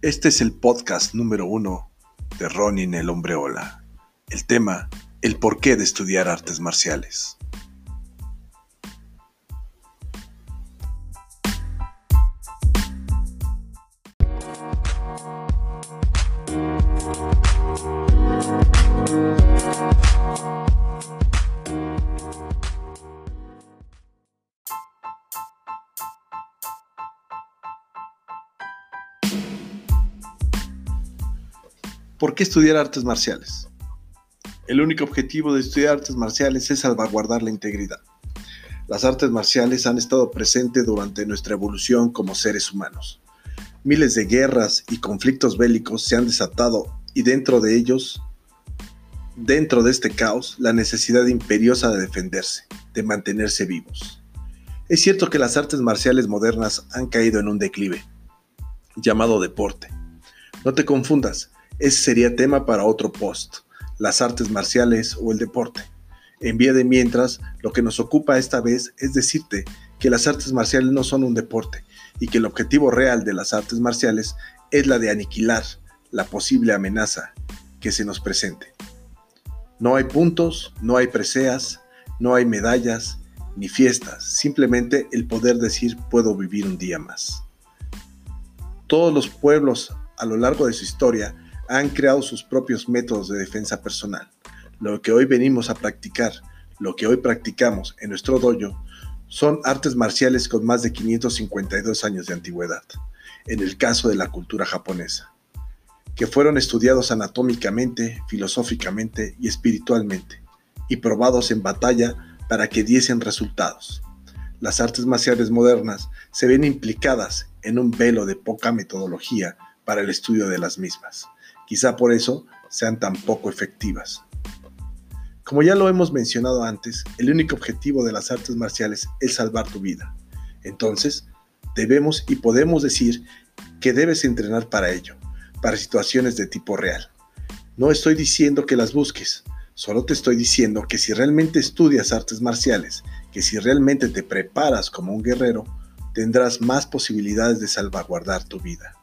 Este es el podcast número uno de Ronin el Hombre Ola. El tema, el porqué de estudiar artes marciales. ¿Por qué estudiar artes marciales? El único objetivo de estudiar artes marciales es salvaguardar la integridad. Las artes marciales han estado presentes durante nuestra evolución como seres humanos. Miles de guerras y conflictos bélicos se han desatado y dentro de ellos, dentro de este caos, la necesidad imperiosa de defenderse, de mantenerse vivos. Es cierto que las artes marciales modernas han caído en un declive, llamado deporte. No te confundas, ese sería tema para otro post, las artes marciales o el deporte. En vía de mientras, lo que nos ocupa esta vez es decirte que las artes marciales no son un deporte y que el objetivo real de las artes marciales es la de aniquilar la posible amenaza que se nos presente. No hay puntos, no hay preseas, no hay medallas ni fiestas, simplemente el poder decir puedo vivir un día más. Todos los pueblos a lo largo de su historia han creado sus propios métodos de defensa personal. Lo que hoy venimos a practicar, lo que hoy practicamos en nuestro dojo, son artes marciales con más de 552 años de antigüedad, en el caso de la cultura japonesa, que fueron estudiados anatómicamente, filosóficamente y espiritualmente, y probados en batalla para que diesen resultados. Las artes marciales modernas se ven implicadas en un velo de poca metodología para el estudio de las mismas Quizá por eso sean tan poco efectivas. Como ya lo hemos mencionado antes, el único objetivo de las artes marciales es salvar tu vida. Entonces, debemos y podemos decir que debes entrenar para ello, para situaciones de tipo real. No estoy diciendo que las busques, solo te estoy diciendo que si realmente estudias artes marciales, que si realmente te preparas como un guerrero, tendrás más posibilidades de salvaguardar tu vida.